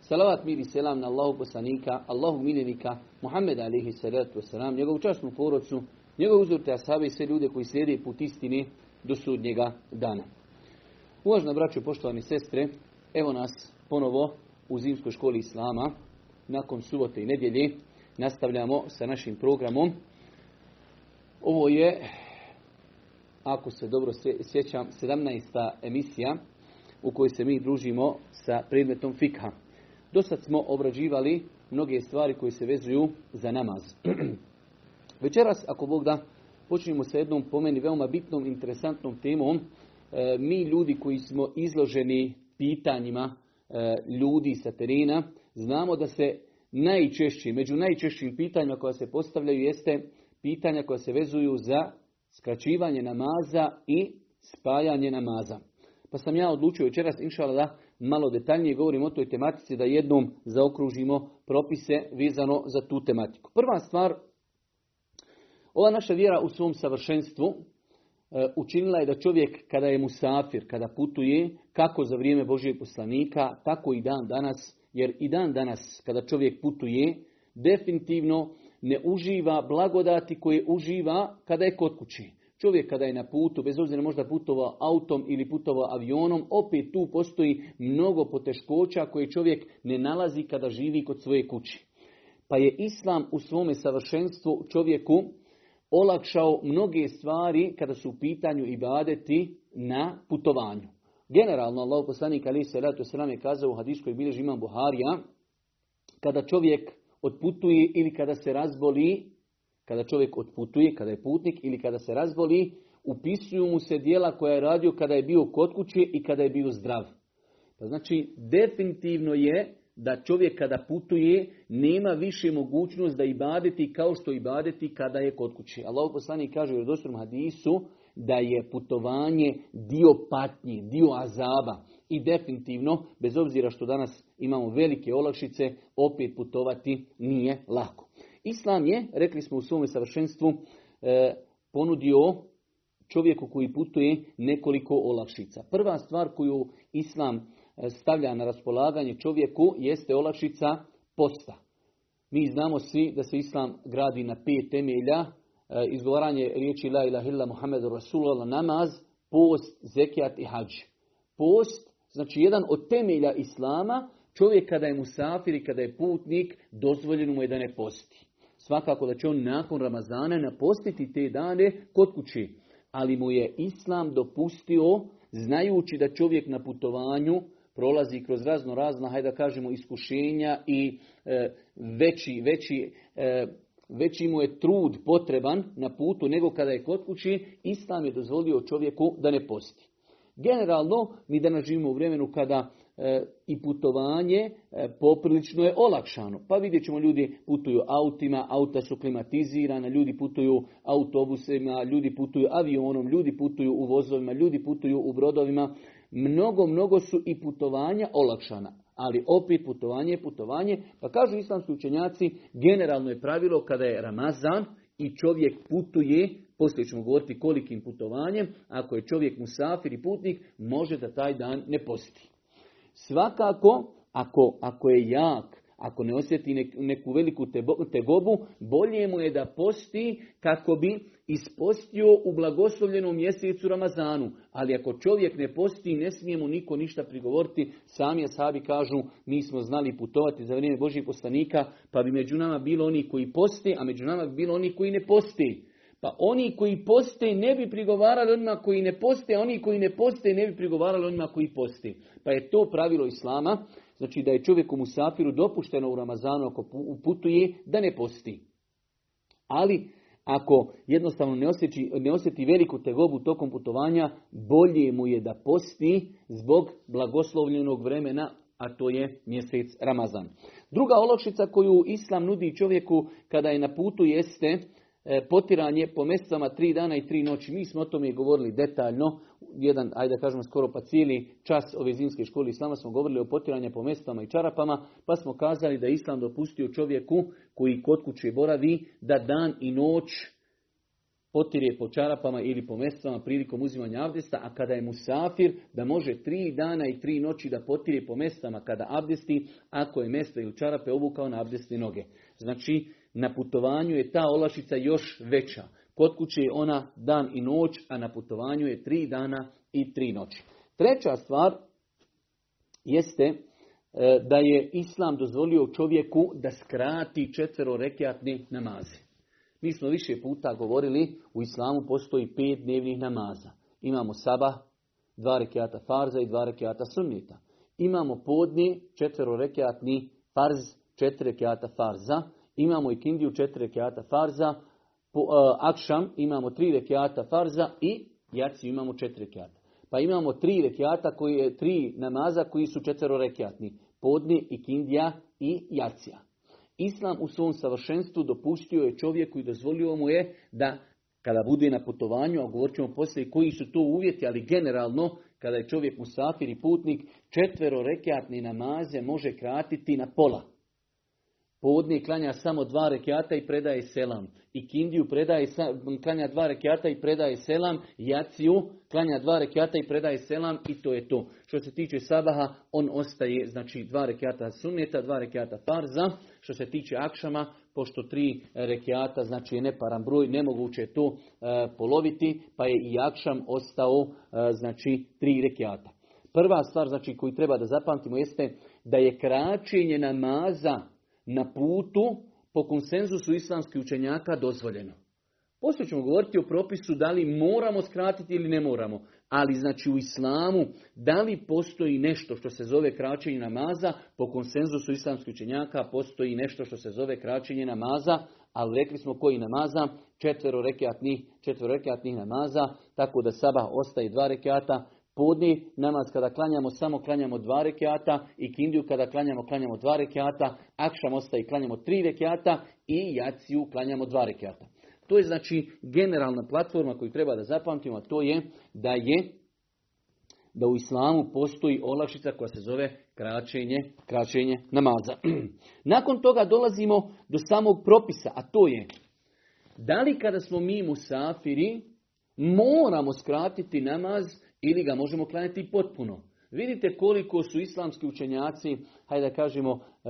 salavat mir i selam na Allahu poslanika, Allahu miljenika, Muhammed alihi salatu wasalam, njegovu časnu porodcu, njegovu uzorte asabe i sve ljude koji slijede put istine do sudnjega dana. Uvažna braćo poštovani sestre, evo nas ponovo u Zimskoj školi Islama. Nakon subote i nedjelje nastavljamo sa našim programom. Ovo je, ako se dobro sjećam, 17. emisija u kojoj se mi družimo sa predmetom fikha. Dosad smo obrađivali mnoge stvari koje se vezuju za namaz. Večeras, ako Bog da, počnemo sa jednom po meni veoma bitnom, interesantnom temom. E, mi ljudi koji smo izloženi pitanjima e, ljudi sa terena, znamo da se najčešći, među najčešćim pitanjima koja se postavljaju jeste pitanja koja se vezuju za skraćivanje namaza i spajanje namaza. Pa sam ja odlučio večeras, inšala, da malo detaljnije govorim o toj tematici, da jednom zaokružimo propise vezano za tu tematiku. Prva stvar, ova naša vjera u svom savršenstvu e, učinila je da čovjek kada je musafir, kada putuje, kako za vrijeme Božijeg poslanika, tako i dan danas, jer i dan danas kada čovjek putuje, definitivno ne uživa blagodati koje uživa kada je kod kući. Čovjek kada je na putu, bez obzira možda putovao autom ili putovao avionom, opet tu postoji mnogo poteškoća koje čovjek ne nalazi kada živi kod svoje kući. Pa je Islam u svome savršenstvu čovjeku olakšao mnoge stvari kada su u pitanju ibadeti na putovanju. Generalno, Allah poslanik Ali se ratu sram je kazao u hadiskoj bilježi imam Buharija, kada čovjek otputuje ili kada se razboli, kada čovjek otputuje, kada je putnik ili kada se razboli, upisuju mu se dijela koja je radio kada je bio kod kuće i kada je bio zdrav. Pa znači, definitivno je da čovjek kada putuje nema više mogućnost da ibadeti kao što ibadeti kada je kod kuće. Allah poslanik kaže u vjerodostojnom hadisu da je putovanje dio patnji, dio azaba i definitivno, bez obzira što danas imamo velike olakšice, opet putovati nije lako. Islam je, rekli smo u svome savršenstvu, e, ponudio čovjeku koji putuje nekoliko olakšica. Prva stvar koju Islam e, stavlja na raspolaganje čovjeku jeste olakšica posta. Mi znamo svi da se Islam gradi na pet temelja, e, izgovaranje riječi La ilaha illa Muhammedu Rasulullah, namaz, post, zekijat i hađ. Post, znači jedan od temelja Islama, čovjek kada je musafir i kada je putnik, dozvoljeno mu je da ne posti. Svakako da će on nakon Ramazana napostiti te dane kod kući. Ali mu je Islam dopustio, znajući da čovjek na putovanju prolazi kroz razno razna, hajde da kažemo, iskušenja i e, veći, veći, e, veći mu je trud potreban na putu nego kada je kod kući, Islam je dozvolio čovjeku da ne posti. Generalno, mi danas živimo u vremenu kada i putovanje e, poprilično je olakšano. Pa vidjet ćemo ljudi putuju autima, auta su klimatizirana, ljudi putuju autobusima, ljudi putuju avionom, ljudi putuju u vozovima, ljudi putuju u brodovima. Mnogo, mnogo su i putovanja olakšana. Ali opet putovanje je putovanje. Pa kažu islamski učenjaci, generalno je pravilo kada je Ramazan i čovjek putuje, poslije ćemo govoriti kolikim putovanjem, ako je čovjek musafir i putnik, može da taj dan ne posti. Svakako, ako, ako je jak, ako ne osjeti neku veliku tegobu, bolje mu je da posti kako bi ispostio u blagoslovljenom mjesecu Ramazanu. Ali ako čovjek ne posti, ne smije mu niko ništa prigovoriti. Sami sabi kažu, mi smo znali putovati za vrijeme Božih poslanika, pa bi među nama bilo oni koji posti, a među nama bi bilo oni koji ne posti. Pa oni koji poste ne bi prigovarali onima koji ne poste, a oni koji ne poste ne bi prigovarali onima koji poste. Pa je to pravilo Islama, znači da je čovjeku Musafiru dopušteno u Ramazanu ako putuje da ne posti. Ali ako jednostavno ne osjeti, ne osjeti veliku tegobu tokom putovanja, bolje mu je da posti zbog blagoslovljenog vremena, a to je mjesec Ramazan. Druga olakšica koju Islam nudi čovjeku kada je na putu jeste potiranje po mjesecama tri dana i tri noći. Mi smo o tome govorili detaljno, jedan, ajde da kažemo skoro pa cijeli čas ove zimske škole islama smo govorili o potiranje po mjesecama i čarapama, pa smo kazali da islam dopustio čovjeku koji kod kuće boravi da dan i noć potire po čarapama ili po mestvama prilikom uzimanja abdesta, a kada je musafir, da može tri dana i tri noći da potire po mestama kada abdesti, ako je mesto ili čarape obukao na abdestne noge. Znači, na putovanju je ta olašica još veća. Kod kuće je ona dan i noć, a na putovanju je tri dana i tri noći. Treća stvar jeste e, da je Islam dozvolio čovjeku da skrati četvero rekiatni namaze. Mi smo više puta govorili, u Islamu postoji pet dnevnih namaza. Imamo sabah, dva rekiata farza i dva rekiata sunnita. Imamo podni, četvero rekiatni farz, četiri rekiata farza. Imamo i kindiju, četiri rekiata farza. Po, uh, akšam imamo tri rekiata farza i jaciju imamo četiri rekiata. Pa imamo tri rekiata, koji je, tri namaza koji su četvero rekiatni. Podni i kindija i jacija. Islam u svom savršenstvu dopustio je čovjeku i dozvolio mu je da kada bude na putovanju, a govorit ćemo poslije koji su to uvjeti, ali generalno kada je čovjek musafir i putnik, četvero rekiatni namaze može kratiti na pola. Podni klanja samo dva rekiata i predaje selam. I kindiju predaje, klanja dva rekiata i predaje selam. Jaciju klanja dva rekiata i predaje selam i to je to. Što se tiče sabaha, on ostaje, znači dva rekiata sunneta, dva rekiata farza. Što se tiče akšama, pošto tri rekiata, znači je neparan broj, nemoguće je to e, poloviti, pa je i akšam ostao, e, znači, tri rekiata. Prva stvar, znači, koju treba da zapamtimo jeste da je kraćenje namaza na putu po konsenzusu islamskih učenjaka dozvoljeno. Poslije ćemo govoriti o propisu da li moramo skratiti ili ne moramo. Ali znači u islamu da li postoji nešto što se zove kraćenje namaza, po konsenzusu islamskih učenjaka postoji nešto što se zove kraćenje namaza, ali rekli smo koji namaza, četvero rekiatnih, četvero rekiatnih namaza, tako da sabah ostaje dva rekiata, Podni namaz kada klanjamo samo klanjamo dva rekiata i kindiju kada klanjamo klanjamo dva rekiata, akšam ostaje klanjamo tri rekiata i jaciju klanjamo dva rekiata. To je znači generalna platforma koju treba da zapamtimo, a to je da je da u islamu postoji olakšica koja se zove kraćenje, kraćenje namaza. Nakon toga dolazimo do samog propisa, a to je da li kada smo mi musafiri moramo skratiti namaz ili ga možemo klanjati potpuno. Vidite koliko su islamski učenjaci, hajde da kažemo, e,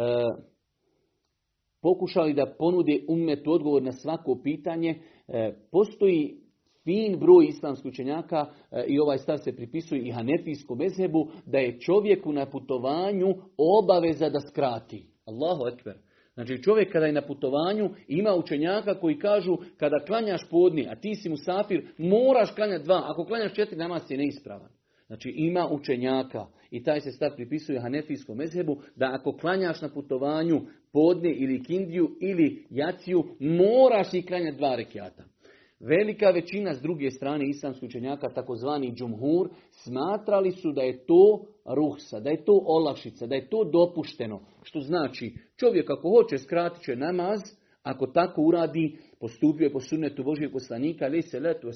pokušali da ponude ummetu odgovor na svako pitanje. E, postoji fin broj islamskih učenjaka e, i ovaj stav se pripisuje i hanefijskom mezhebu da je čovjeku na putovanju obaveza da skrati. Allahu ekber. Znači čovjek kada je na putovanju ima učenjaka koji kažu kada klanjaš podni, a ti si musafir, moraš klanjati dva. Ako klanjaš četiri, namaz je neispravan. Znači ima učenjaka i taj se stav pripisuje Hanefijskom mezhebu da ako klanjaš na putovanju podne ili kindiju ili jaciju, moraš i klanjati dva rekiata. Velika većina s druge strane islamskih učenjaka, takozvani džumhur, smatrali su da je to ruhsa, da je to olakšica, da je to dopušteno. Što znači, čovjek ako hoće skratit će namaz, ako tako uradi, postupio je po sunnetu Božijeg poslanika, ali se letu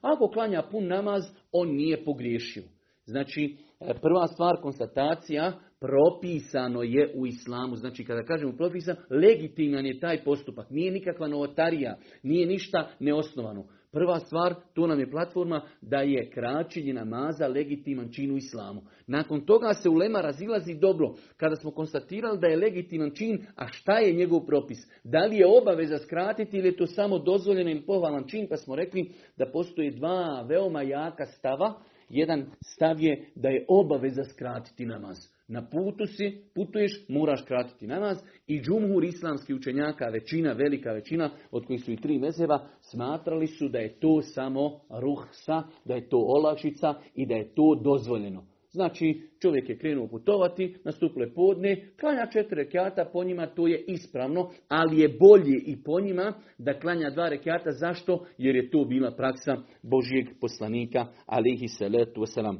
ako klanja pun namaz, on nije pogriješio. Znači, e, prva stvar, konstatacija, propisano je u islamu. Znači, kada kažemo propisan, legitiman je taj postupak. Nije nikakva novotarija, nije ništa neosnovano. Prva stvar, to nam je platforma da je kraćenje namaza legitiman čin u islamu. Nakon toga se ulema razilazi dobro. Kada smo konstatirali da je legitiman čin, a šta je njegov propis? Da li je obaveza skratiti ili je to samo dozvoljeno ili pohvalan čin? Pa smo rekli da postoje dva veoma jaka stava. Jedan stav je da je obaveza skratiti namaz. Na putu si, putuješ, moraš kratiti namaz i džumhur islamski učenjaka, većina, velika većina, od kojih su i tri mezeva, smatrali su da je to samo ruhsa, da je to olakšica i da je to dozvoljeno. Znači, čovjek je krenuo putovati, nastupile podne, klanja četiri rekiata, po njima to je ispravno, ali je bolje i po njima da klanja dva rekiata. Zašto? Jer je to bila praksa Božijeg poslanika, alihi salatu wasalam.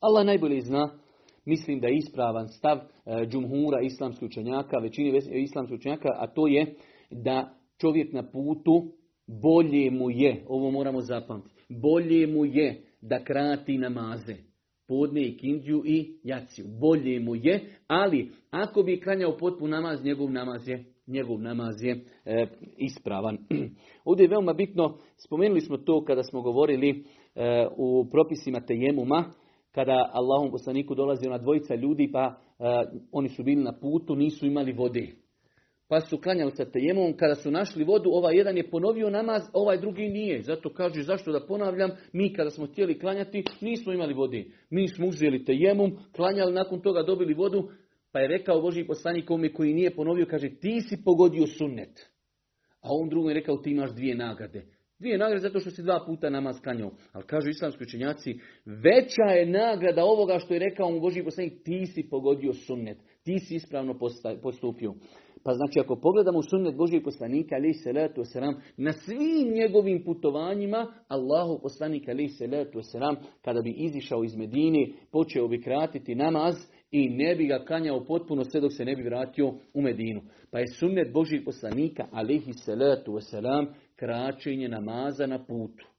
Allah najbolje zna mislim da je ispravan stav e, džumhura islamskih učenjaka, većine islamskih učenjaka, a to je da čovjek na putu bolje mu je, ovo moramo zapamtiti, bolje mu je da krati namaze. Podne i kindju i jaciju. Bolje mu je, ali ako bi klanjao potpun namaz, njegov namaz je njegov namaz je e, ispravan. Ovdje je veoma bitno, spomenuli smo to kada smo govorili e, u propisima tejemuma, kada Allahom poslaniku dolazi na dvojica ljudi, pa oni su bili na putu, nisu imali vode. Pa su klanjali sa tejemom, kada su našli vodu, ovaj jedan je ponovio namaz, ovaj drugi nije. Zato kaže, zašto da ponavljam, mi kada smo htjeli klanjati, nismo imali vode. Mi smo uzeli tejemom, klanjali, nakon toga dobili vodu, pa je rekao Boži poslanik koji nije ponovio, kaže, ti si pogodio sunnet. A on drugom je rekao, ti imaš dvije nagrade. Dvije nagrade zato što si dva puta namaz klanjao. Ali kažu islamski učenjaci, veća je nagrada ovoga što je rekao mu Boži poslanik, ti si pogodio sunnet. Ti si ispravno postupio. Pa znači ako pogledamo sunnet Božijeg poslanika alaih salatu wasalam, na svim njegovim putovanjima Allahu poslanika alaih salatu wasalam, kada bi izišao iz Medine, počeo bi kratiti namaz i ne bi ga kanjao potpuno sve dok se ne bi vratio u Medinu. Pa je sunnet Božijeg poslanika alaihi salatu wasalam kraćenje namaza na putu.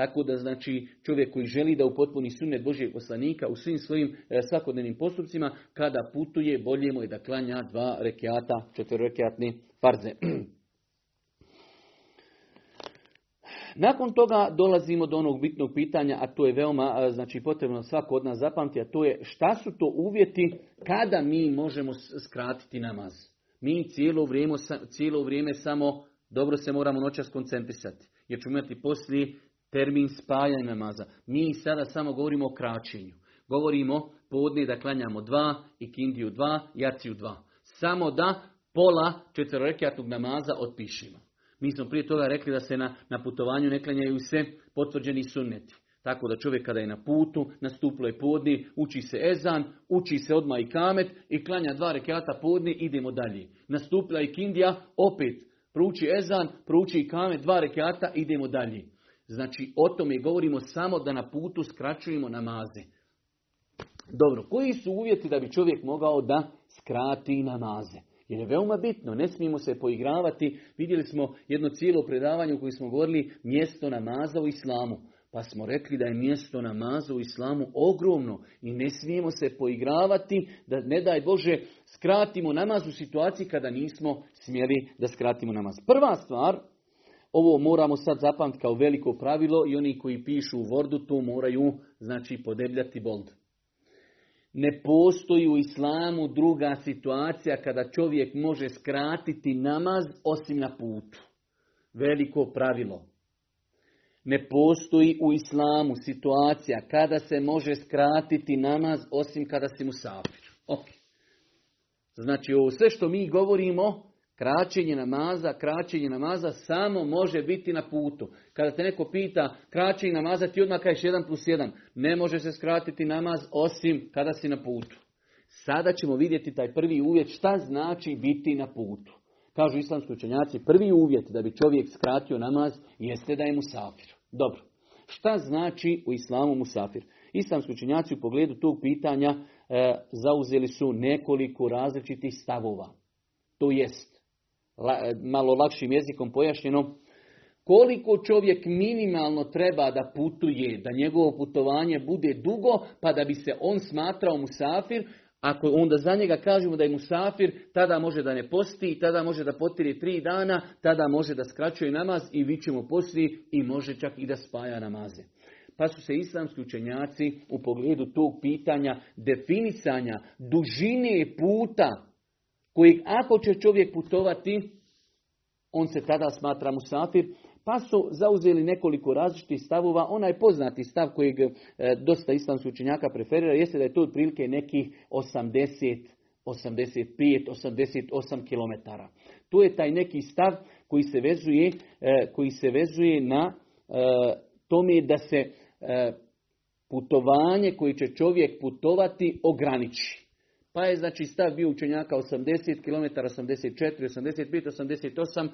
Tako da znači čovjek koji želi da upotpuni sunnet Božijeg poslanika u svim svojim e, svakodnevnim postupcima, kada putuje, bolje mu je da klanja dva rekiata, četiri farze. Nakon toga dolazimo do onog bitnog pitanja, a to je veoma e, znači, potrebno svako od nas zapamti, a to je šta su to uvjeti kada mi možemo skratiti namaz. Mi cijelo vrijeme, cijelo vrijeme samo dobro se moramo noćas koncentrisati, jer ćemo imati poslije termin spajanja namaza. Mi sada samo govorimo o kraćenju. Govorimo podne da klanjamo dva, i kindiju dva, jaciju dva. Samo da pola četverorekjatnog namaza otpišimo. Mi smo prije toga rekli da se na, na putovanju ne klanjaju se potvrđeni sunneti. Tako da čovjek kada je na putu, nastuplo je podni, uči se ezan, uči se odmah i kamet i klanja dva rekata podni, idemo dalje. Nastupila i kindija, opet prouči ezan, prouči i kamet, dva rekata, idemo dalje. Znači, o tome govorimo samo da na putu skraćujemo namaze. Dobro, koji su uvjeti da bi čovjek mogao da skrati namaze? Jer je veoma bitno, ne smijemo se poigravati. Vidjeli smo jedno cijelo predavanje u kojem smo govorili mjesto namaza u islamu. Pa smo rekli da je mjesto namaza u islamu ogromno i ne smijemo se poigravati da ne daj Bože skratimo namaz u situaciji kada nismo smjeli da skratimo namaz. Prva stvar ovo moramo sad zapamtiti kao veliko pravilo i oni koji pišu u Wordu to moraju znači podebljati bold. Ne postoji u islamu druga situacija kada čovjek može skratiti namaz osim na putu. Veliko pravilo. Ne postoji u islamu situacija kada se može skratiti namaz osim kada si mu safir. Okay. Znači ovo sve što mi govorimo Kraćenje namaza, kraćenje namaza samo može biti na putu. Kada te neko pita kraćenje namaza, ti odmah kažeš 1 plus 1. Ne može se skratiti namaz osim kada si na putu. Sada ćemo vidjeti taj prvi uvjet šta znači biti na putu. Kažu islamski učenjaci, prvi uvjet da bi čovjek skratio namaz jeste da je musafir. Dobro. Šta znači u islamu musafir? Islamski učenjaci u pogledu tog pitanja e, zauzeli su nekoliko različitih stavova. To jest, malo lakšim jezikom pojašnjeno, koliko čovjek minimalno treba da putuje, da njegovo putovanje bude dugo, pa da bi se on smatrao musafir, ako onda za njega kažemo da je musafir, tada može da ne posti, tada može da potiri tri dana, tada može da skraćuje namaz i vi ćemo poslije i može čak i da spaja namaze. Pa su se islamski učenjaci u pogledu tog pitanja definisanja dužine puta kojeg ako će čovjek putovati, on se tada smatra musafir, pa su zauzeli nekoliko različitih stavova. Onaj poznati stav kojeg e, dosta islamskih učenjaka preferira jeste da je to otprilike nekih 80 85, 88 km. To je taj neki stav koji se vezuje, e, koji se vezuje na e, tome da se putovanje koji će čovjek putovati ograniči. Pa je znači stav bio učenjaka 80 km, 84, 85, 88.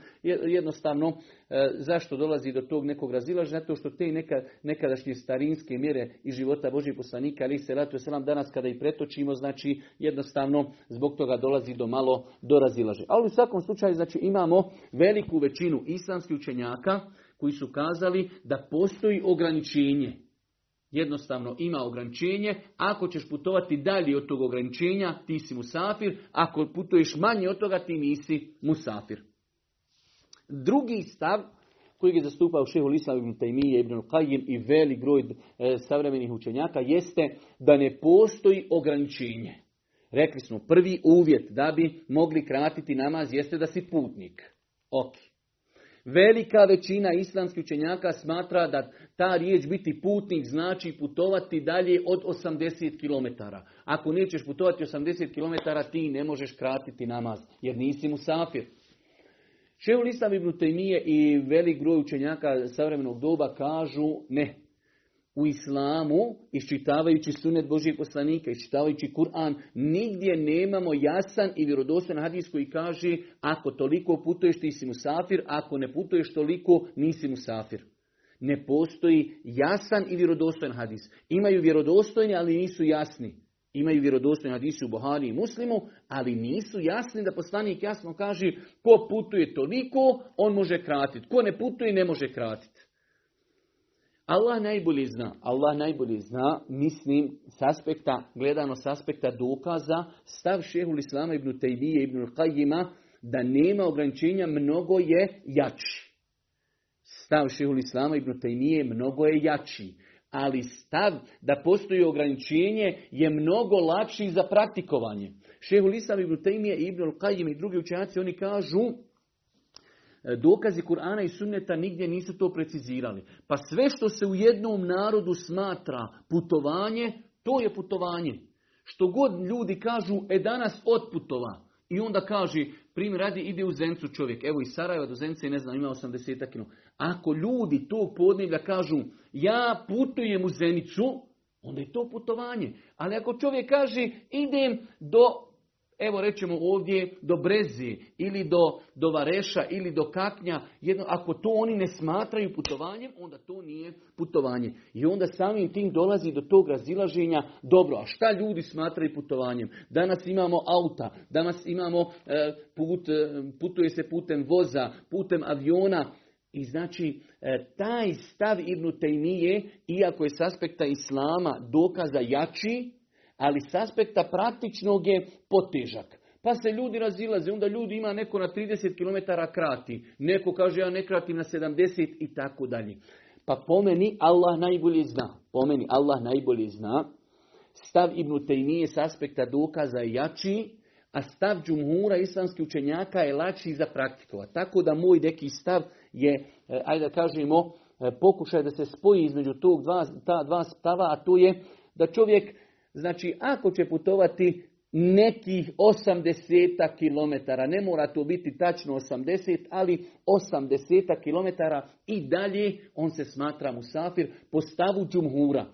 Jednostavno, e, zašto dolazi do tog nekog razilaženja? Zato što te neka, nekadašnje starinske mjere iz života Božih poslanika, ali se ratu selam danas kada ih pretočimo, znači jednostavno zbog toga dolazi do malo do razilaženja. Ali u svakom slučaju znači imamo veliku većinu islamskih učenjaka koji su kazali da postoji ograničenje jednostavno ima ograničenje. Ako ćeš putovati dalje od tog ograničenja, ti si musafir. Ako putuješ manje od toga, ti nisi musafir. Drugi stav koji je zastupao šehu Islam ibn Taymiye, ibn Qayyim i velik broj e, savremenih učenjaka jeste da ne postoji ograničenje. Rekli smo, prvi uvjet da bi mogli kratiti namaz jeste da si putnik. Ok. Velika većina islamskih učenjaka smatra da ta riječ biti putnik znači putovati dalje od 80 km. Ako nećeš putovati 80 km, ti ne možeš kratiti namaz, jer nisi musafir. Šehul Islam ibn i velik broj učenjaka savremenog doba kažu ne. U islamu, iščitavajući sunet Božijeg poslanika, iščitavajući Kur'an, nigdje nemamo jasan i vjerodostojan hadis koji kaže ako toliko putuješ ti si musafir, ako ne putuješ toliko nisi musafir. Ne postoji jasan i vjerodostojan hadis. Imaju vjerodostojni, ali nisu jasni imaju vjerodostojni hadisi u Buhari i Muslimu, ali nisu jasni da poslanik jasno kaže ko putuje toliko, on može kratiti. Ko ne putuje, ne može kratiti. Allah najbolje zna, Allah najbolje zna, mislim, s aspekta, gledano s aspekta dokaza, stav šehul Islama ibn Tajdije ibn Qajima, da nema ograničenja, mnogo je jači. Stav šehul Islama ibn Tajdije mnogo je jači ali stav da postoji ograničenje je mnogo lakši za praktikovanje. Šehu Lisam ibn Tejmije Ibn Al-Qajim i drugi učenjaci, oni kažu dokazi Kur'ana i sunneta nigdje nisu to precizirali. Pa sve što se u jednom narodu smatra putovanje, to je putovanje. Što god ljudi kažu, e danas otputova. I onda kaže, primjer radi, ide u Zencu čovjek. Evo iz Sarajeva do Zence, ne znam, ima 80 km. Ako ljudi tog podnevlja kažu, ja putujem u Zenicu, onda je to putovanje. Ali ako čovjek kaže, idem do evo rećemo ovdje do Brezi ili do, do Vareša ili do Kaknja, jedno, ako to oni ne smatraju putovanjem, onda to nije putovanje. I onda samim tim dolazi do tog razilaženja, dobro, a šta ljudi smatraju putovanjem? Danas imamo auta, danas imamo e, put, e, putuje se putem voza, putem aviona, i znači, e, taj stav Ibnu Tejmije, iako je s aspekta Islama dokaza jači, ali s aspekta praktičnog je potežak. Pa se ljudi razilaze, onda ljudi ima neko na 30 km krati, neko kaže ja ne kratim na 70 i tako dalje. Pa po meni Allah najbolje zna, po meni Allah najbolje zna, stav Ibn Tejmije s aspekta dokaza je jači, a stav džumhura islamskih učenjaka je lakši za praktikova. Tako da moj neki stav je, e, ajde da kažemo, e, pokušaj da se spoji između tog dva, ta dva stava, a to je da čovjek Znači, ako će putovati nekih 80 km, ne mora to biti tačno 80, ali 80 km i dalje on se smatra musafir po stavu džumhura.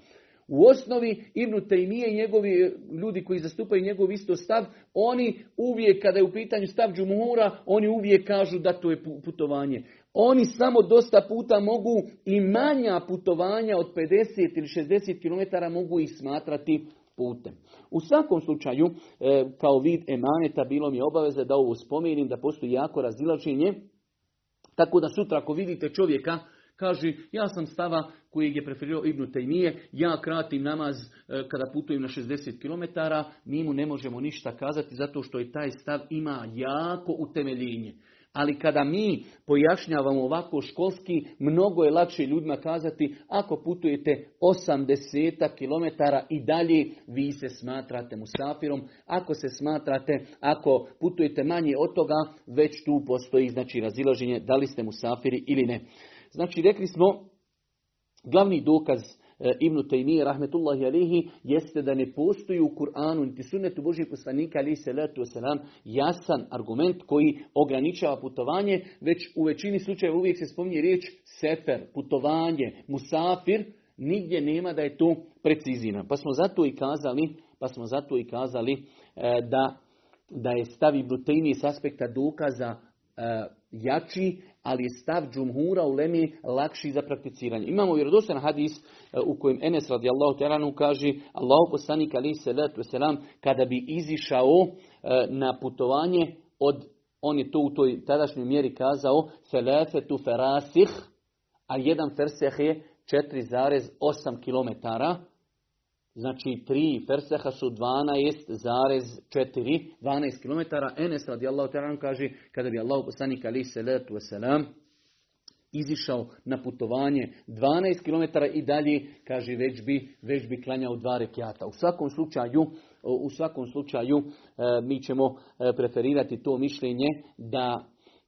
U osnovi Ibnu Tejmije i njegovi ljudi koji zastupaju njegov isto stav, oni uvijek kada je u pitanju stav džumhura, oni uvijek kažu da to je putovanje. Oni samo dosta puta mogu i manja putovanja od 50 ili 60 km mogu ih smatrati putem. U svakom slučaju, e, kao vid emaneta, bilo mi je obaveze da ovo spomenim, da postoji jako razilaženje, tako da sutra ako vidite čovjeka, kaže, ja sam stava koji je preferirao Ibnu Tejmije, ja kratim namaz e, kada putujem na 60 km, mi mu ne možemo ništa kazati zato što je taj stav ima jako utemeljenje. Ali kada mi pojašnjavamo ovako školski, mnogo je lakše ljudima kazati, ako putujete 80 km i dalje, vi se smatrate musafirom. Ako se smatrate, ako putujete manje od toga, već tu postoji znači razilaženje da li ste musafiri ili ne. Znači, rekli smo, glavni dokaz Ibn Taymiye rahmetullahi alihi jeste da ne postoji u Kur'anu niti sunnetu Božih poslanika ali salatu wasalam jasan argument koji ograničava putovanje, već u većini slučajeva uvijek se spominje riječ sefer, putovanje, musafir, nigdje nema da je to precizina. Pa smo zato i kazali, pa smo zato i kazali e, da, da je stav Ibn Taymiye s aspekta dokaza e, jači, ali je stav džumhura u Lemi lakši za prakticiranje. Imamo vjerodostan hadis e, u kojem Enes radijallahu ta'ala kaže Allahu poslanik ali salatu selam kada bi izišao e, na putovanje od on je to u toj tadašnjoj mjeri kazao tu ferasih, a jedan ferseh je 4,8 km. Znači 3 ferseha su 12,4, 12 km. Enes radijallahu ta'ala kaže, kada bi Allah poslanik ali salatu wasalam, izišao na putovanje 12 km i dalje, kaže, već bi, već bi klanjao dva rekiata. U svakom slučaju, u svakom slučaju e, mi ćemo e, preferirati to mišljenje da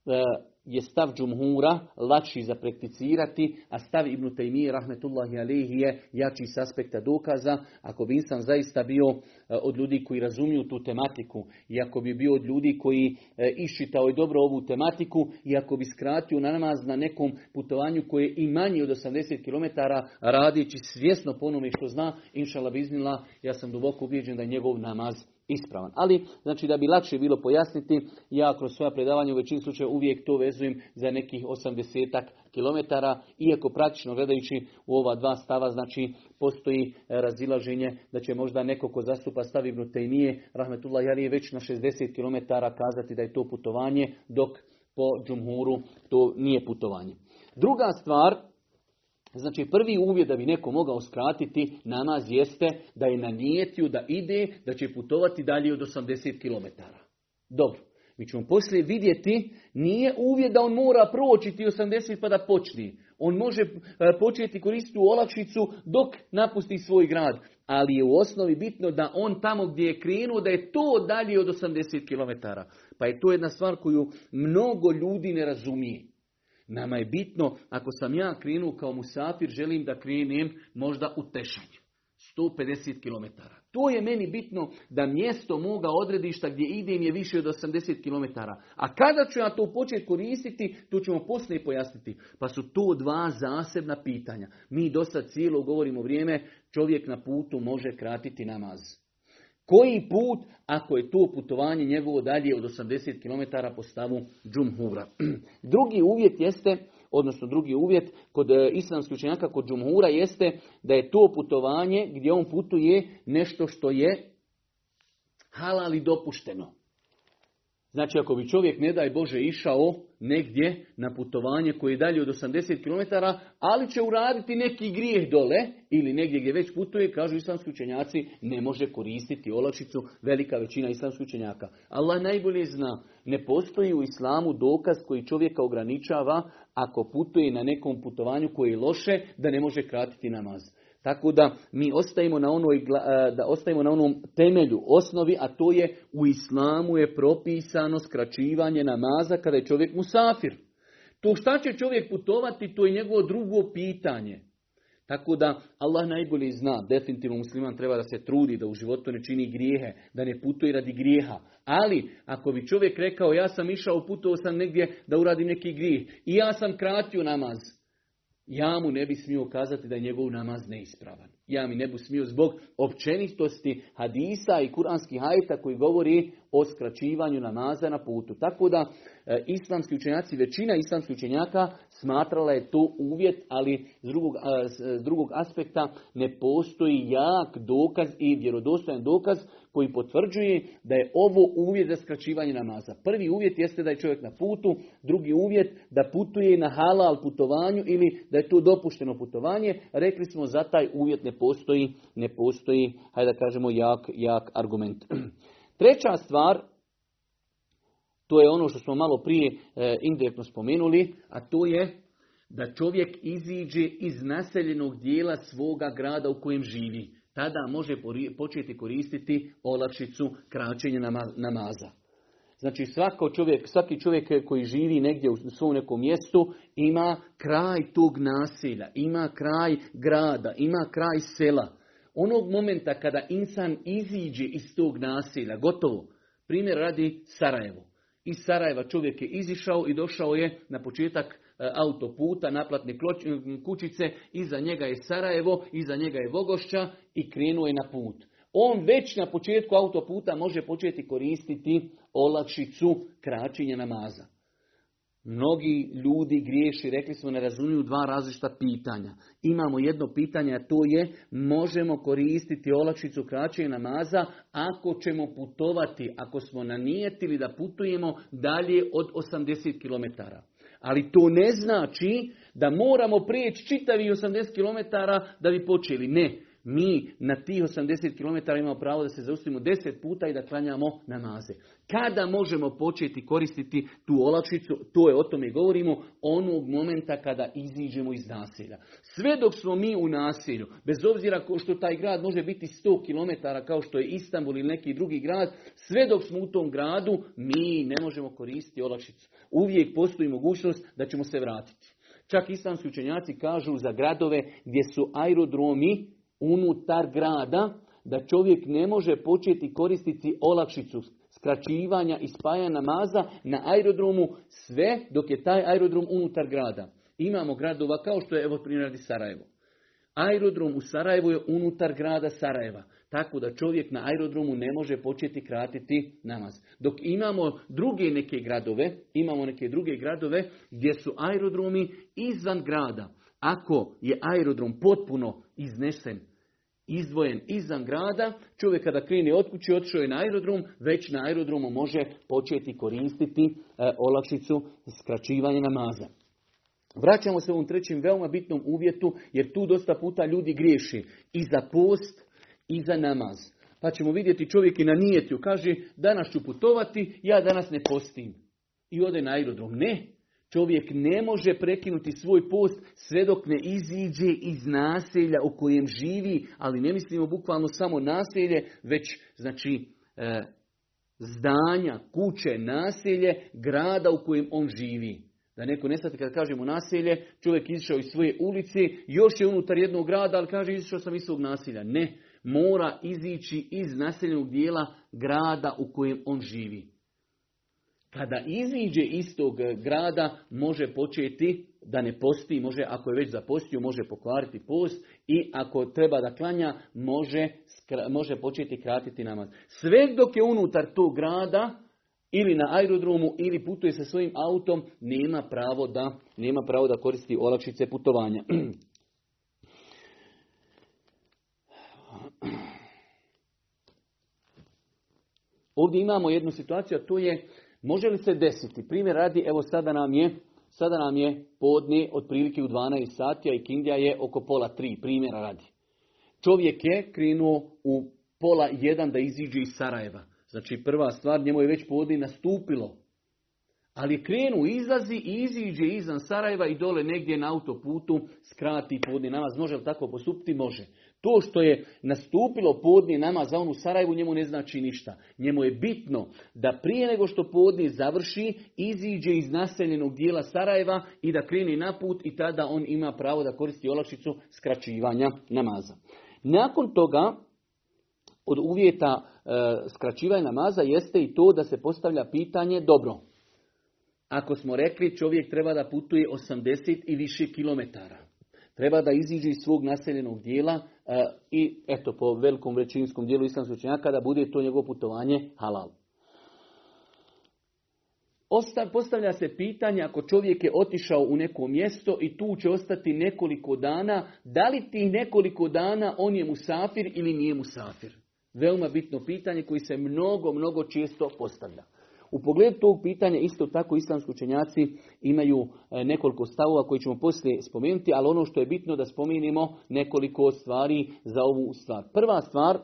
e, je stav džumhura lakši za prakticirati, a stav Ibn Taymiye rahmetullahi alihi je jači s aspekta dokaza. Ako bi insan zaista bio e, od ljudi koji razumiju tu tematiku i ako bi bio od ljudi koji e, iščitao i dobro ovu tematiku i ako bi skratio na namaz na nekom putovanju koje je i manji od 80 km radići svjesno po onome što zna, inšala biznila, ja sam duboko ubijeđen da je njegov namaz ispravan. Ali, znači da bi lakše bilo pojasniti, ja kroz svoja predavanja u većini slučaja uvijek to vezujem za nekih 80 km, iako praktično gledajući u ova dva stava, znači postoji razilaženje da će možda neko ko zastupa stav Ibn Taymiye, Rahmetullah Jari je već na 60 km kazati da je to putovanje, dok po džumhuru to nije putovanje. Druga stvar, Znači prvi uvjet da bi neko mogao skratiti namaz jeste da je na nijetiju da ide, da će putovati dalje od 80 km. Dobro, mi ćemo poslije vidjeti, nije uvjet da on mora proći ti 80 pa da počne. On može e, početi koristiti olakšicu dok napusti svoj grad. Ali je u osnovi bitno da on tamo gdje je krenuo, da je to dalje od 80 km. Pa je to jedna stvar koju mnogo ljudi ne razumije. Nama je bitno, ako sam ja krenuo kao musafir, želim da krenem možda u Tešanje. 150 km. To je meni bitno da mjesto moga odredišta gdje idem je više od 80 km. A kada ću ja to početi koristiti, to ćemo poslije pojasniti. Pa su to dva zasebna pitanja. Mi dosta cijelo govorimo vrijeme, čovjek na putu može kratiti namaz. Koji put, ako je to putovanje njegovo dalje od 80 km po stavu džumhura. Drugi uvjet jeste, odnosno drugi uvjet kod e, islamskih učenjaka, kod džumhura jeste da je to putovanje gdje on putuje nešto što je halal i dopušteno. Znači ako bi čovjek, ne daj Bože, išao negdje na putovanje koje je dalje od 80 km, ali će uraditi neki grijeh dole ili negdje gdje već putuje, kažu islamski učenjaci, ne može koristiti olakšicu velika većina islamskih učenjaka. Allah najbolje zna, ne postoji u islamu dokaz koji čovjeka ograničava ako putuje na nekom putovanju koje je loše, da ne može kratiti namaz. Tako da mi ostajemo na, onoj, da ostajemo na onom temelju, osnovi, a to je u islamu je propisano skraćivanje namaza kada je čovjek musafir. To šta će čovjek putovati, to je njegovo drugo pitanje. Tako da Allah najbolje zna, definitivno musliman treba da se trudi, da u životu ne čini grijehe, da ne putuje radi grijeha. Ali, ako bi čovjek rekao, ja sam išao, putovao sam negdje da uradim neki grijeh i ja sam kratio namaz, ja mu ne bi smio kazati da je njegov namaz neispravan. Ja mi ne bi smio zbog općenitosti hadisa i kuranskih hajta koji govori o skraćivanju namaza na putu. Tako da e, islamski učenjaci, većina islamskih učenjaka smatrala je to uvjet, ali s drugog, s drugog aspekta ne postoji jak dokaz i vjerodostojan dokaz koji potvrđuje da je ovo uvjet za skraćivanje namaza. Prvi uvjet jeste da je čovjek na putu, drugi uvjet da putuje na halal putovanju ili da je to dopušteno putovanje. Rekli smo za taj uvjet ne postoji, ne postoji, hajde da kažemo, jak, jak argument. Treća stvar, to je ono što smo malo prije e, indirektno spomenuli, a to je da čovjek iziđe iz naseljenog dijela svoga grada u kojem živi. Tada može početi koristiti olakšicu kraćenja namaza. Znači svako čovjek, svaki čovjek koji živi negdje u svom nekom mjestu ima kraj tog naselja, ima kraj grada, ima kraj sela. Onog momenta kada insan iziđe iz tog naselja, gotovo, primjer radi Sarajevo. Iz Sarajeva čovjek je izišao i došao je na početak e, autoputa, naplatne kućice, iza njega je Sarajevo, iza njega je Vogošća i krenuo je na put. On već na početku autoputa može početi koristiti olakšicu kraćenja namaza. Mnogi ljudi griješi, rekli smo, ne razumiju dva različita pitanja. Imamo jedno pitanje, a to je možemo koristiti olakšicu kraćenja namaza ako ćemo putovati, ako smo nanijetili da putujemo dalje od 80 km. Ali to ne znači da moramo prijeći čitavi 80 km da bi počeli. Ne, mi na tih 80 km imamo pravo da se zaustavimo 10 puta i da klanjamo namaze. Kada možemo početi koristiti tu olakšicu, to je o tome govorimo, onog momenta kada iziđemo iz naselja. Sve dok smo mi u naselju, bez obzira što taj grad može biti 100 km kao što je Istanbul ili neki drugi grad, sve dok smo u tom gradu, mi ne možemo koristiti olakšicu. Uvijek postoji mogućnost da ćemo se vratiti. Čak islamski učenjaci kažu za gradove gdje su aerodromi unutar grada, da čovjek ne može početi koristiti olakšicu skraćivanja i spajanja namaza na aerodromu sve dok je taj aerodrom unutar grada. Imamo gradova kao što je evo primjer Sarajevo. Aerodrom u Sarajevu je unutar grada Sarajeva. Tako da čovjek na aerodromu ne može početi kratiti namaz. Dok imamo druge neke gradove, imamo neke druge gradove gdje su aerodromi izvan grada. Ako je aerodrom potpuno iznesen, izdvojen izvan grada, čovjek kada krene od kuće, otišao je na aerodrom, već na aerodromu može početi koristiti e, olakšicu skraćivanja namaza. Vraćamo se u ovom trećem veoma bitnom uvjetu, jer tu dosta puta ljudi griješi i za post i za namaz. Pa ćemo vidjeti čovjek i na nijetju, kaže danas ću putovati, ja danas ne postim. I ode na aerodrom. Ne, Čovjek ne može prekinuti svoj post sve dok ne iziđe iz naselja u kojem živi, ali ne mislimo bukvalno samo naselje, već znači e, zdanja, kuće, naselje, grada u kojem on živi. Da neko ne kada kažemo naselje, čovjek izišao iz svoje ulice, još je unutar jednog grada, ali kaže izišao sam iz svog naselja. Ne, mora izići iz naseljenog dijela grada u kojem on živi. Kada iziđe iz tog grada, može početi da ne posti, može, ako je već zapostio, može pokvariti post i ako treba da klanja, može, može početi kratiti namaz. Sve dok je unutar tog grada, ili na aerodromu, ili putuje sa svojim autom, nema pravo da, nema pravo da koristi olakšice putovanja. Ovdje imamo jednu situaciju, a to je Može li se desiti? Primjer radi, evo sada nam je, sada nam je podne otprilike u 12 sati, a Kindija je oko pola tri, primjera radi. Čovjek je krenuo u pola jedan da iziđe iz Sarajeva. Znači prva stvar, njemu je već podne nastupilo. Ali krenu, izlazi i iziđe izvan Sarajeva i dole negdje na autoputu skrati podni namaz. Može li tako postupiti? Može. To što je nastupilo podni namaz za on u Sarajevu njemu ne znači ništa. Njemu je bitno da prije nego što podni završi, iziđe iz naseljenog dijela Sarajeva i da kreni na put i tada on ima pravo da koristi olakšicu skraćivanja namaza. Nakon toga, od uvjeta e, skraćivanja namaza jeste i to da se postavlja pitanje dobro. Ako smo rekli čovjek treba da putuje 80 i više kilometara. Treba da iziđe iz svog naseljenog dijela e, i eto po velikom većinskom dijelu islamskog učenjaka da bude to njegovo putovanje halal. postavlja se pitanje ako čovjek je otišao u neko mjesto i tu će ostati nekoliko dana, da li tih nekoliko dana on je musafir ili nije musafir? Veoma bitno pitanje koji se mnogo, mnogo često postavlja. U pogledu tog pitanja isto tako islamski učenjaci imaju e, nekoliko stavova koji ćemo poslije spomenuti, ali ono što je bitno da spomenimo nekoliko stvari za ovu stvar. Prva stvar,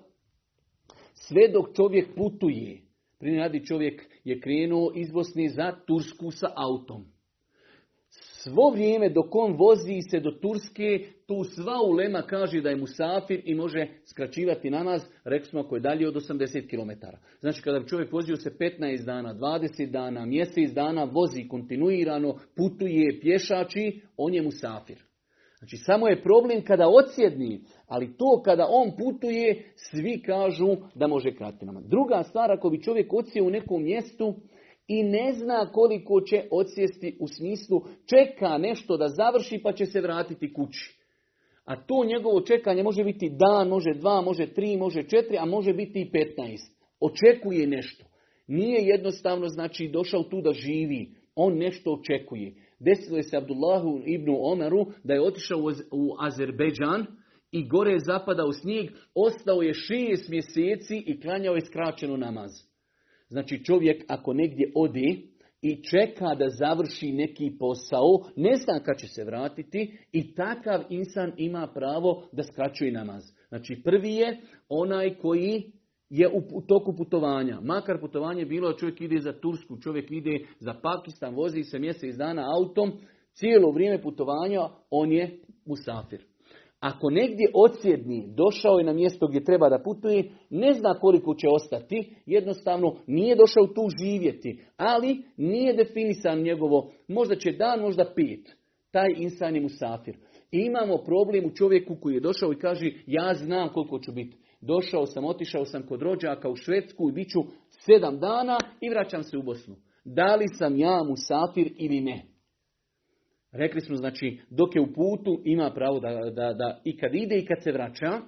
sve dok čovjek putuje, primjer radi čovjek je krenuo iz Bosne za Tursku sa autom. Svo vrijeme dok on vozi se do Turske, tu sva ulema kaže da je musafir i može skraćivati namaz, rekli smo ako je dalje od 80 km. Znači kada bi čovjek vozio se 15 dana, 20 dana, mjesec dana, vozi kontinuirano, putuje, pješači, on je musafir. Znači samo je problem kada odsjedni, ali to kada on putuje, svi kažu da može kratiti namaz. Druga stvar, ako bi čovjek odsjeo u nekom mjestu, i ne zna koliko će odsjesti u smislu čeka nešto da završi pa će se vratiti kući. A to njegovo čekanje može biti dan, može dva, može tri, može četiri, a može biti i petnaest. Očekuje nešto. Nije jednostavno znači došao tu da živi. On nešto očekuje. Desilo je se Abdullahu ibn Omeru da je otišao u Azerbejdžan i gore je zapadao snijeg. Ostao je šest mjeseci i klanjao je skraćenu namaz. Znači čovjek ako negdje odi i čeka da završi neki posao, ne zna kad će se vratiti i takav insan ima pravo da skraćuje namaz. Znači prvi je onaj koji je u toku putovanja. Makar putovanje bilo, čovjek ide za Tursku, čovjek ide za Pakistan, vozi se mjesec dana autom, cijelo vrijeme putovanja on je musafir. Ako negdje odsjedni, došao je na mjesto gdje treba da putuje, ne zna koliko će ostati, jednostavno nije došao tu živjeti, ali nije definisan njegovo, možda će dan, možda pet. Taj insan je musafir. I imamo problem u čovjeku koji je došao i kaže ja znam koliko ću biti. Došao sam, otišao sam kod rođaka u Švedsku i bit ću sedam dana i vraćam se u Bosnu. Da li sam ja musafir ili ne? Rekli smo, znači, dok je u putu, ima pravo da, da, da i kad ide i kad se vraća.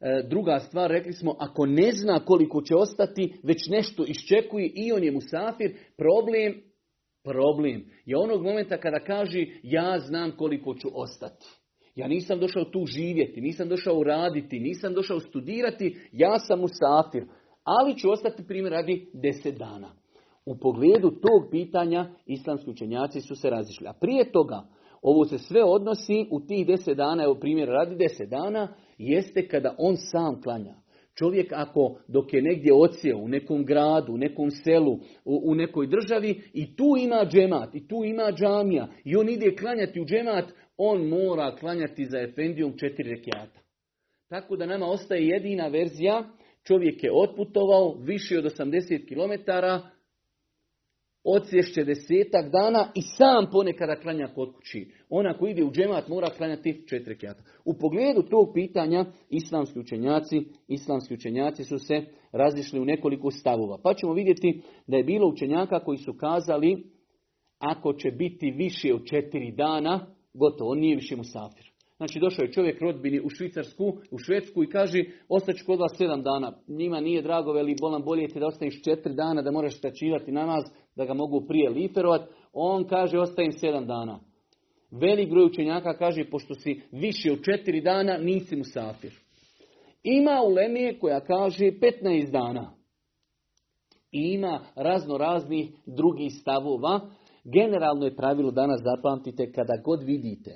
E, druga stvar, rekli smo, ako ne zna koliko će ostati, već nešto iščekuje i on je musafir, problem, problem je onog momenta kada kaže ja znam koliko ću ostati. Ja nisam došao tu živjeti, nisam došao raditi, nisam došao studirati, ja sam musafir, ali ću ostati primjer radi deset dana. U pogledu tog pitanja islamski učenjaci su se razišli. A prije toga, ovo se sve odnosi u tih deset dana, evo primjer radi deset dana, jeste kada on sam klanja. Čovjek ako dok je negdje ocijeo u nekom gradu, u nekom selu, u, u nekoj državi i tu ima džemat, i tu ima džamija, i on ide klanjati u džemat, on mora klanjati za efendijom četiri rekiata. Tako da nama ostaje jedina verzija, čovjek je otputovao više od 80 km, odsješće desetak dana i sam ponekada klanja kod kući. Ona koji ide u džemat mora klanjati četiri kjata. U pogledu tog pitanja islamski učenjaci, islamski učenjaci su se razišli u nekoliko stavova. Pa ćemo vidjeti da je bilo učenjaka koji su kazali ako će biti više od četiri dana, gotovo, on nije više musafir. Znači došao je čovjek rodbini u Švicarsku, u Švedsku i kaže ostaću kod vas sedam dana. Njima nije drago, veli bolan bolje ti da ostaješ četiri dana, da moraš stačivati namaz, da ga mogu prije liferovat. On kaže ostajem sedam dana. Velik broj učenjaka kaže pošto si više od četiri dana nisi mu safir. Ima ulemije koja kaže 15 dana. I ima razno raznih drugih stavova. Generalno je pravilo danas zapamtite kada god vidite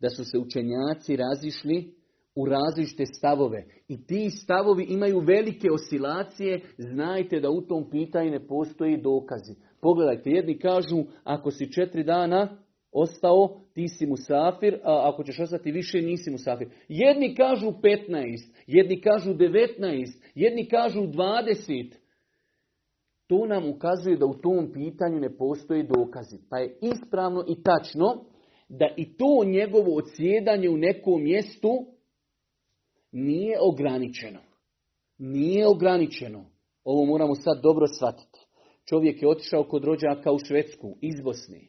da su se učenjaci razišli u različite stavove. I ti stavovi imaju velike oscilacije, znajte da u tom pitanju ne postoji dokazi. Pogledajte, jedni kažu, ako si četiri dana ostao, ti si musafir, a ako ćeš ostati više, nisi musafir. Jedni kažu 15, jedni kažu 19, jedni kažu 20. To nam ukazuje da u tom pitanju ne postoji dokazi. Pa je ispravno i tačno da i to njegovo odsjedanje u nekom mjestu nije ograničeno. Nije ograničeno. Ovo moramo sad dobro shvatiti. Čovjek je otišao kod rođaka u Švedsku, iz Bosne.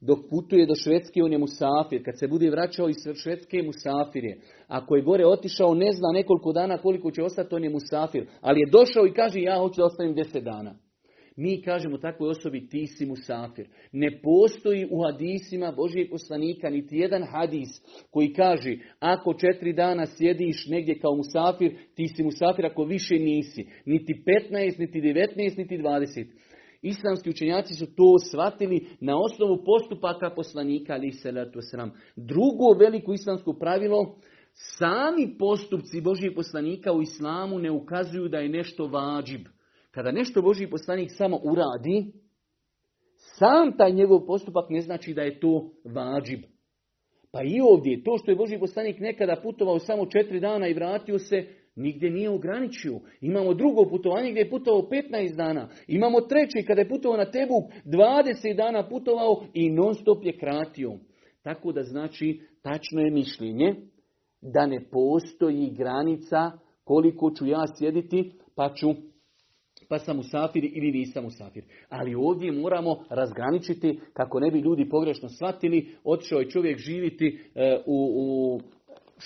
Dok putuje do Švedske, on je musafir. Kad se bude vraćao iz Švedske, musafir je. Ako je gore otišao, ne zna nekoliko dana koliko će ostati, on je musafir. Ali je došao i kaže, ja hoću da ostavim deset dana. Mi kažemo takvoj osobi ti si musafir. Ne postoji u hadisima Božijeg poslanika niti jedan hadis koji kaže ako četiri dana sjediš negdje kao musafir, ti si musafir ako više nisi. Niti 15, niti 19, niti 20. Islamski učenjaci su to shvatili na osnovu postupaka poslanika ali salatu sram. Drugo veliko islamsko pravilo, sami postupci Božijeg poslanika u islamu ne ukazuju da je nešto vađib. Kada nešto Božji poslanik samo uradi, sam taj njegov postupak ne znači da je to vađib. Pa i ovdje, to što je Božji poslanik nekada putovao samo četiri dana i vratio se, nigdje nije ograničio. Imamo drugo putovanje gdje je putovao 15 dana. Imamo treće kada je putovao na Tebuk, 20 dana putovao i non stop je kratio. Tako da znači, tačno je mišljenje da ne postoji granica koliko ću ja sjediti, pa ću pa sam musafir ili nisam musafir. Ali ovdje moramo razgraničiti kako ne bi ljudi pogrešno shvatili. Otišao je čovjek živiti e, u, u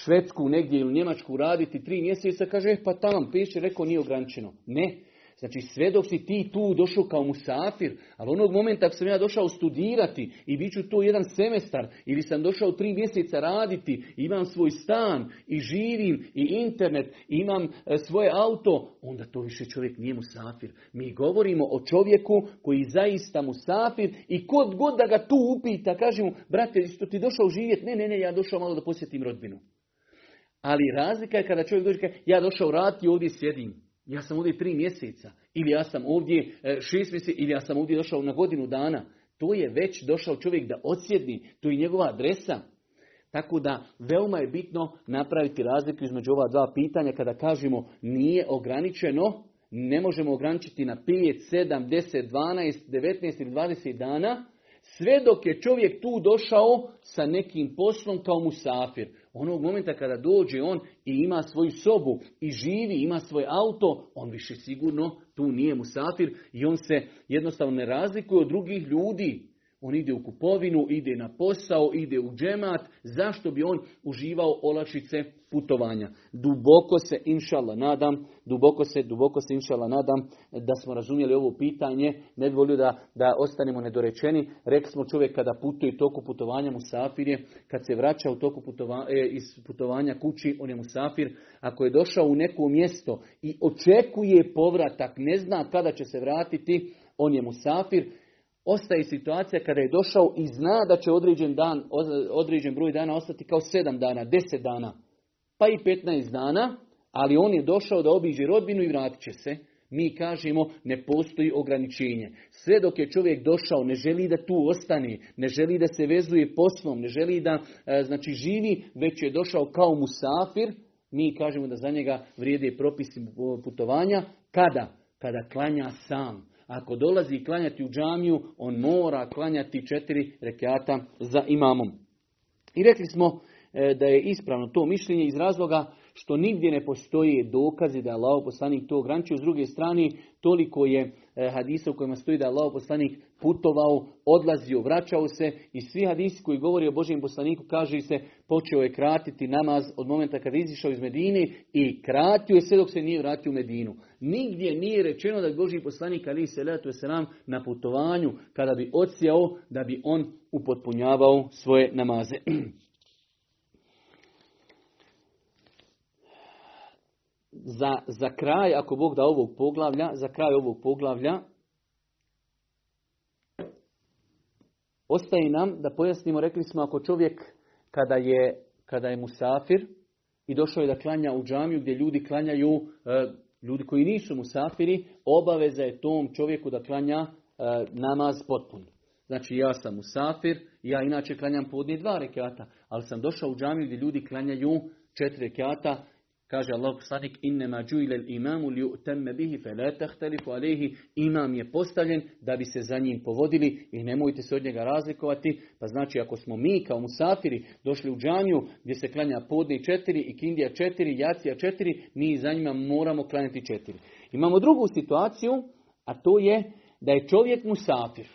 Švedsku negdje ili Njemačku raditi tri mjeseca, kaže, e, pa tamo piše, rekao nije ograničeno. Ne, Znači sve dok si ti tu došao kao musafir, ali onog momenta ako sam ja došao studirati i bit ću tu jedan semestar ili sam došao tri mjeseca raditi, imam svoj stan i živim i internet imam e, svoje auto, onda to više čovjek nije musafir. Mi govorimo o čovjeku koji zaista musafir i kod god da ga tu upita, kaže mu, brate, što ti došao živjeti? Ne, ne, ne, ja došao malo da posjetim rodbinu. Ali razlika je kada čovjek dođe, ja došao raditi i ovdje sjedim. Ja sam ovdje tri mjeseca, ili ja sam ovdje e, šest mjeseci, ili ja sam ovdje došao na godinu dana. To je već došao čovjek da odsjedni, to je njegova adresa. Tako da veoma je bitno napraviti razliku između ova dva pitanja kada kažemo nije ograničeno, ne možemo ograničiti na 5, 7, 10, 12, 19 ili 20 dana, sve dok je čovjek tu došao sa nekim poslom kao musafir. Onog momenta kada dođe on i ima svoju sobu i živi, ima svoj auto, on više sigurno tu nije musafir i on se jednostavno ne razlikuje od drugih ljudi. On ide u kupovinu, ide na posao, ide u džemat. Zašto bi on uživao olakšice putovanja? Duboko se, inšala, nadam, duboko se, duboko se, inšala, nadam da smo razumjeli ovo pitanje. Ne bi volio da, da ostanemo nedorečeni. Rekli smo čovjek kada putuje toku putovanja musafir je, kad se vraća u toku putovanja, e, iz putovanja kući, on je musafir. Ako je došao u neko mjesto i očekuje povratak, ne zna kada će se vratiti, on je musafir ostaje situacija kada je došao i zna da će određen, dan, određen broj dana ostati kao sedam dana, deset dana, pa i 15 dana, ali on je došao da obiđe rodbinu i vratit će se. Mi kažemo ne postoji ograničenje. Sve dok je čovjek došao, ne želi da tu ostane, ne želi da se vezuje poslom, ne želi da e, znači živi, već je došao kao musafir, mi kažemo da za njega vrijede propisi putovanja. Kada? Kada klanja sam. Ako dolazi klanjati u džamiju, on mora klanjati četiri rekiata za imamom. I rekli smo e, da je ispravno to mišljenje iz razloga što nigdje ne postoji dokazi da je Allah poslanik to ograničio. S druge strane, toliko je e, hadisa u kojima stoji da je Allah poslanik putovao, odlazio, vraćao se i svi hadisi koji govori o Božijem poslaniku kaže se počeo je kratiti namaz od momenta kada je izišao iz Medine i kratio je sve dok se nije vratio u Medinu. Nigdje nije rečeno da je Božji poslanik ali se letu se nam na putovanju kada bi odsjao da bi on upotpunjavao svoje namaze. za, za kraj, ako Bog da ovog poglavlja, za kraj ovog poglavlja, ostaje nam da pojasnimo, rekli smo, ako čovjek kada je, kada je musafir i došao je da klanja u džamiju gdje ljudi klanjaju, e, ljudi koji nisu musafiri, obaveza je tom čovjeku da klanja e, namaz potpun. Znači ja sam musafir, ja inače klanjam podnije dva rekata, ali sam došao u džamiju gdje ljudi klanjaju četiri rekata, Kaže Allah poslanik innema džuile imamu li utemme bihi fe la tahtalifu alehi. Imam je postavljen da bi se za njim povodili i nemojte se od njega razlikovati. Pa znači ako smo mi kao musafiri došli u džanju gdje se klanja podni četiri i kindija četiri, jacija četiri, mi za njima moramo klanjati četiri. Imamo drugu situaciju, a to je da je čovjek musafir.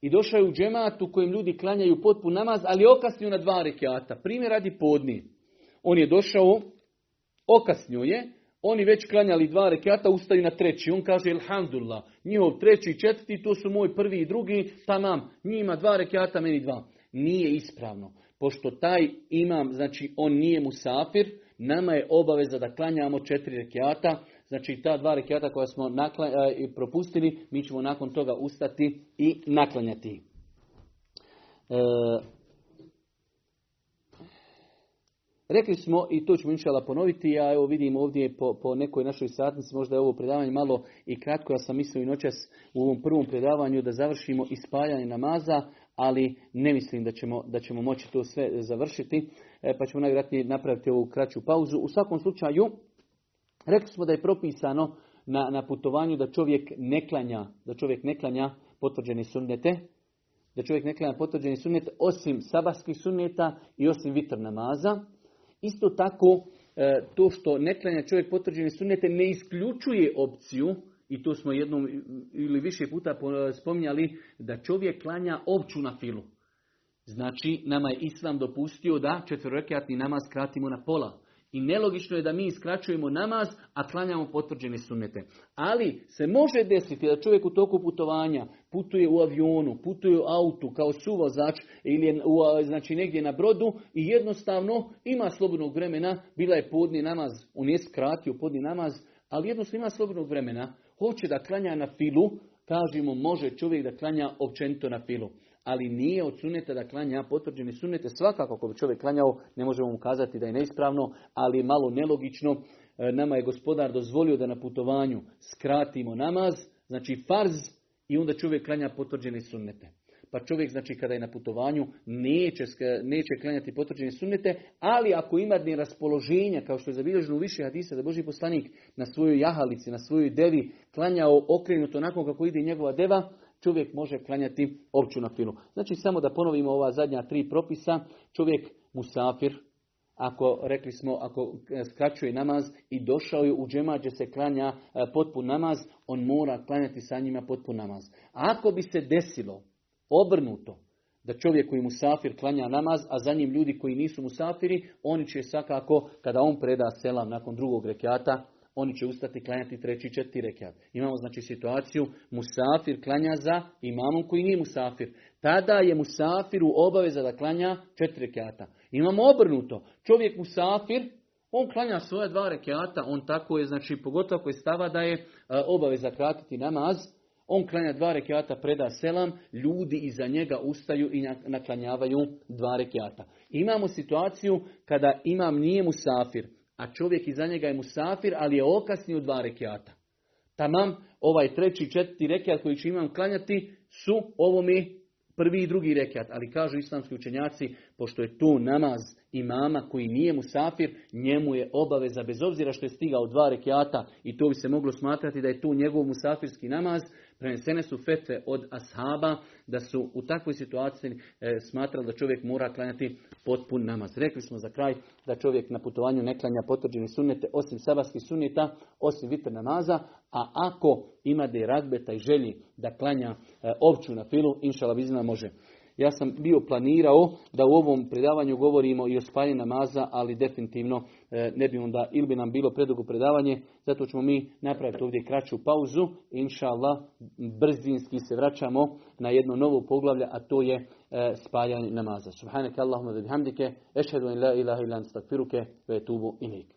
I došao je u džemat u kojem ljudi klanjaju potpun namaz, ali okasniju na dva rekiata. Primjer radi podni. On je došao okasnio je, oni već klanjali dva rekata, ustaju na treći. On kaže, alhamdulillah, njihov treći i četvrti, to su moj prvi i drugi, tamam, njima dva rekata, meni dva. Nije ispravno. Pošto taj imam, znači on nije musafir, nama je obaveza da klanjamo četiri rekiata, znači ta dva rekiata koja smo e, propustili, mi ćemo nakon toga ustati i naklanjati. E, Rekli smo, i to ćemo inšala ponoviti, ja evo vidim ovdje po, po nekoj našoj satnici, možda je ovo predavanje malo i kratko, ja sam mislio i noćas u ovom prvom predavanju da završimo ispajanje namaza, ali ne mislim da ćemo, da ćemo moći to sve završiti, e, pa ćemo najvjerojatnije napraviti ovu kraću pauzu. U svakom slučaju, rekli smo da je propisano na, na putovanju da čovjek ne klanja, da čovjek ne klanja potvrđene sunnete, da čovjek ne klanja potvrđeni sunnet osim sabahskih sunneta i osim vitr namaza. Isto tako, e, to što ne klanja čovjek potvrđeni sunnete ne isključuje opciju, i to smo jednom ili više puta spominjali, da čovjek klanja opću na filu. Znači, nama je Islam dopustio da četvrrekatni namaz skratimo na pola. I nelogično je da mi iskraćujemo namaz, a klanjamo potvrđene sunnete. Ali se može desiti da čovjek u toku putovanja putuje u avionu, putuje u autu kao suvozač ili u, znači negdje na brodu i jednostavno ima slobodnog vremena, bila je podni namaz, on je skratio podni namaz, ali jednostavno ima slobodnog vremena, hoće da klanja na filu, kažemo može čovjek da klanja općenito na filu ali nije od suneta da klanja potvrđene sunete. Svakako ako bi čovjek klanjao, ne možemo mu kazati da je neispravno, ali malo nelogično. E, nama je gospodar dozvolio da na putovanju skratimo namaz, znači farz, i onda čovjek klanja potvrđene sunnete. Pa čovjek, znači, kada je na putovanju, neće, neće klanjati potvrđene sunnete, ali ako ima dne raspoloženja, kao što je zabilježeno u više hadisa, da Boži poslanik na svojoj jahalici, na svojoj devi, klanjao okrenuto onako kako ide njegova deva, čovjek može klanjati opću na filu. Znači samo da ponovimo ova zadnja tri propisa, čovjek musafir, ako rekli smo, ako skraćuje namaz i došao je u džemađe se klanja e, potpun namaz, on mora klanjati sa njima potpun namaz. A ako bi se desilo obrnuto, da čovjek koji musafir klanja namaz, a za njim ljudi koji nisu musafiri, oni će svakako, kada on preda selam nakon drugog rekiata, oni će ustati klanjati treći četiri rekiat. Imamo znači situaciju musafir klanja za imamom koji nije musafir. Tada je musafiru obaveza da klanja četiri rekiata. Imamo obrnuto. Čovjek musafir, on klanja svoja dva rekiata, on tako je, znači pogotovo ako je stava da je e, obaveza kratiti namaz, on klanja dva rekiata, preda selam, ljudi iza njega ustaju i naklanjavaju dva rekiata. Imamo situaciju kada imam nije musafir, a čovjek iza njega je musafir, ali je okasnio dva rekiata. Tamam, ovaj treći, četvrti rekiat koji će imam klanjati su ovome prvi i drugi rekiat. Ali kažu islamski učenjaci, pošto je tu namaz imama koji nije musafir, njemu je obaveza, bez obzira što je stigao dva rekiata i to bi se moglo smatrati da je tu njegov musafirski namaz, prenesene su fetve od ashaba da su u takvoj situaciji e, smatrali da čovjek mora klanjati potpun namaz. Rekli smo za kraj da čovjek na putovanju ne klanja potvrđene sunnete osim sabarskih sunneta, osim vitr namaza, a ako ima da je ragbeta i želji da klanja e, ovču na filu, inšala bizna može. Ja sam bio planirao da u ovom predavanju govorimo i o spaljenju namaza, ali definitivno ne bi onda, ili bi nam bilo predugo predavanje, zato ćemo mi napraviti ovdje kraću pauzu. Inša Allah, brzinski se vraćamo na jedno novo poglavlje, a to je e, spaljanje namaza. Subhanaka Allahumma da bihamdike, ešhedu in la ilaha ilan stakfiruke, ve tubu ilik.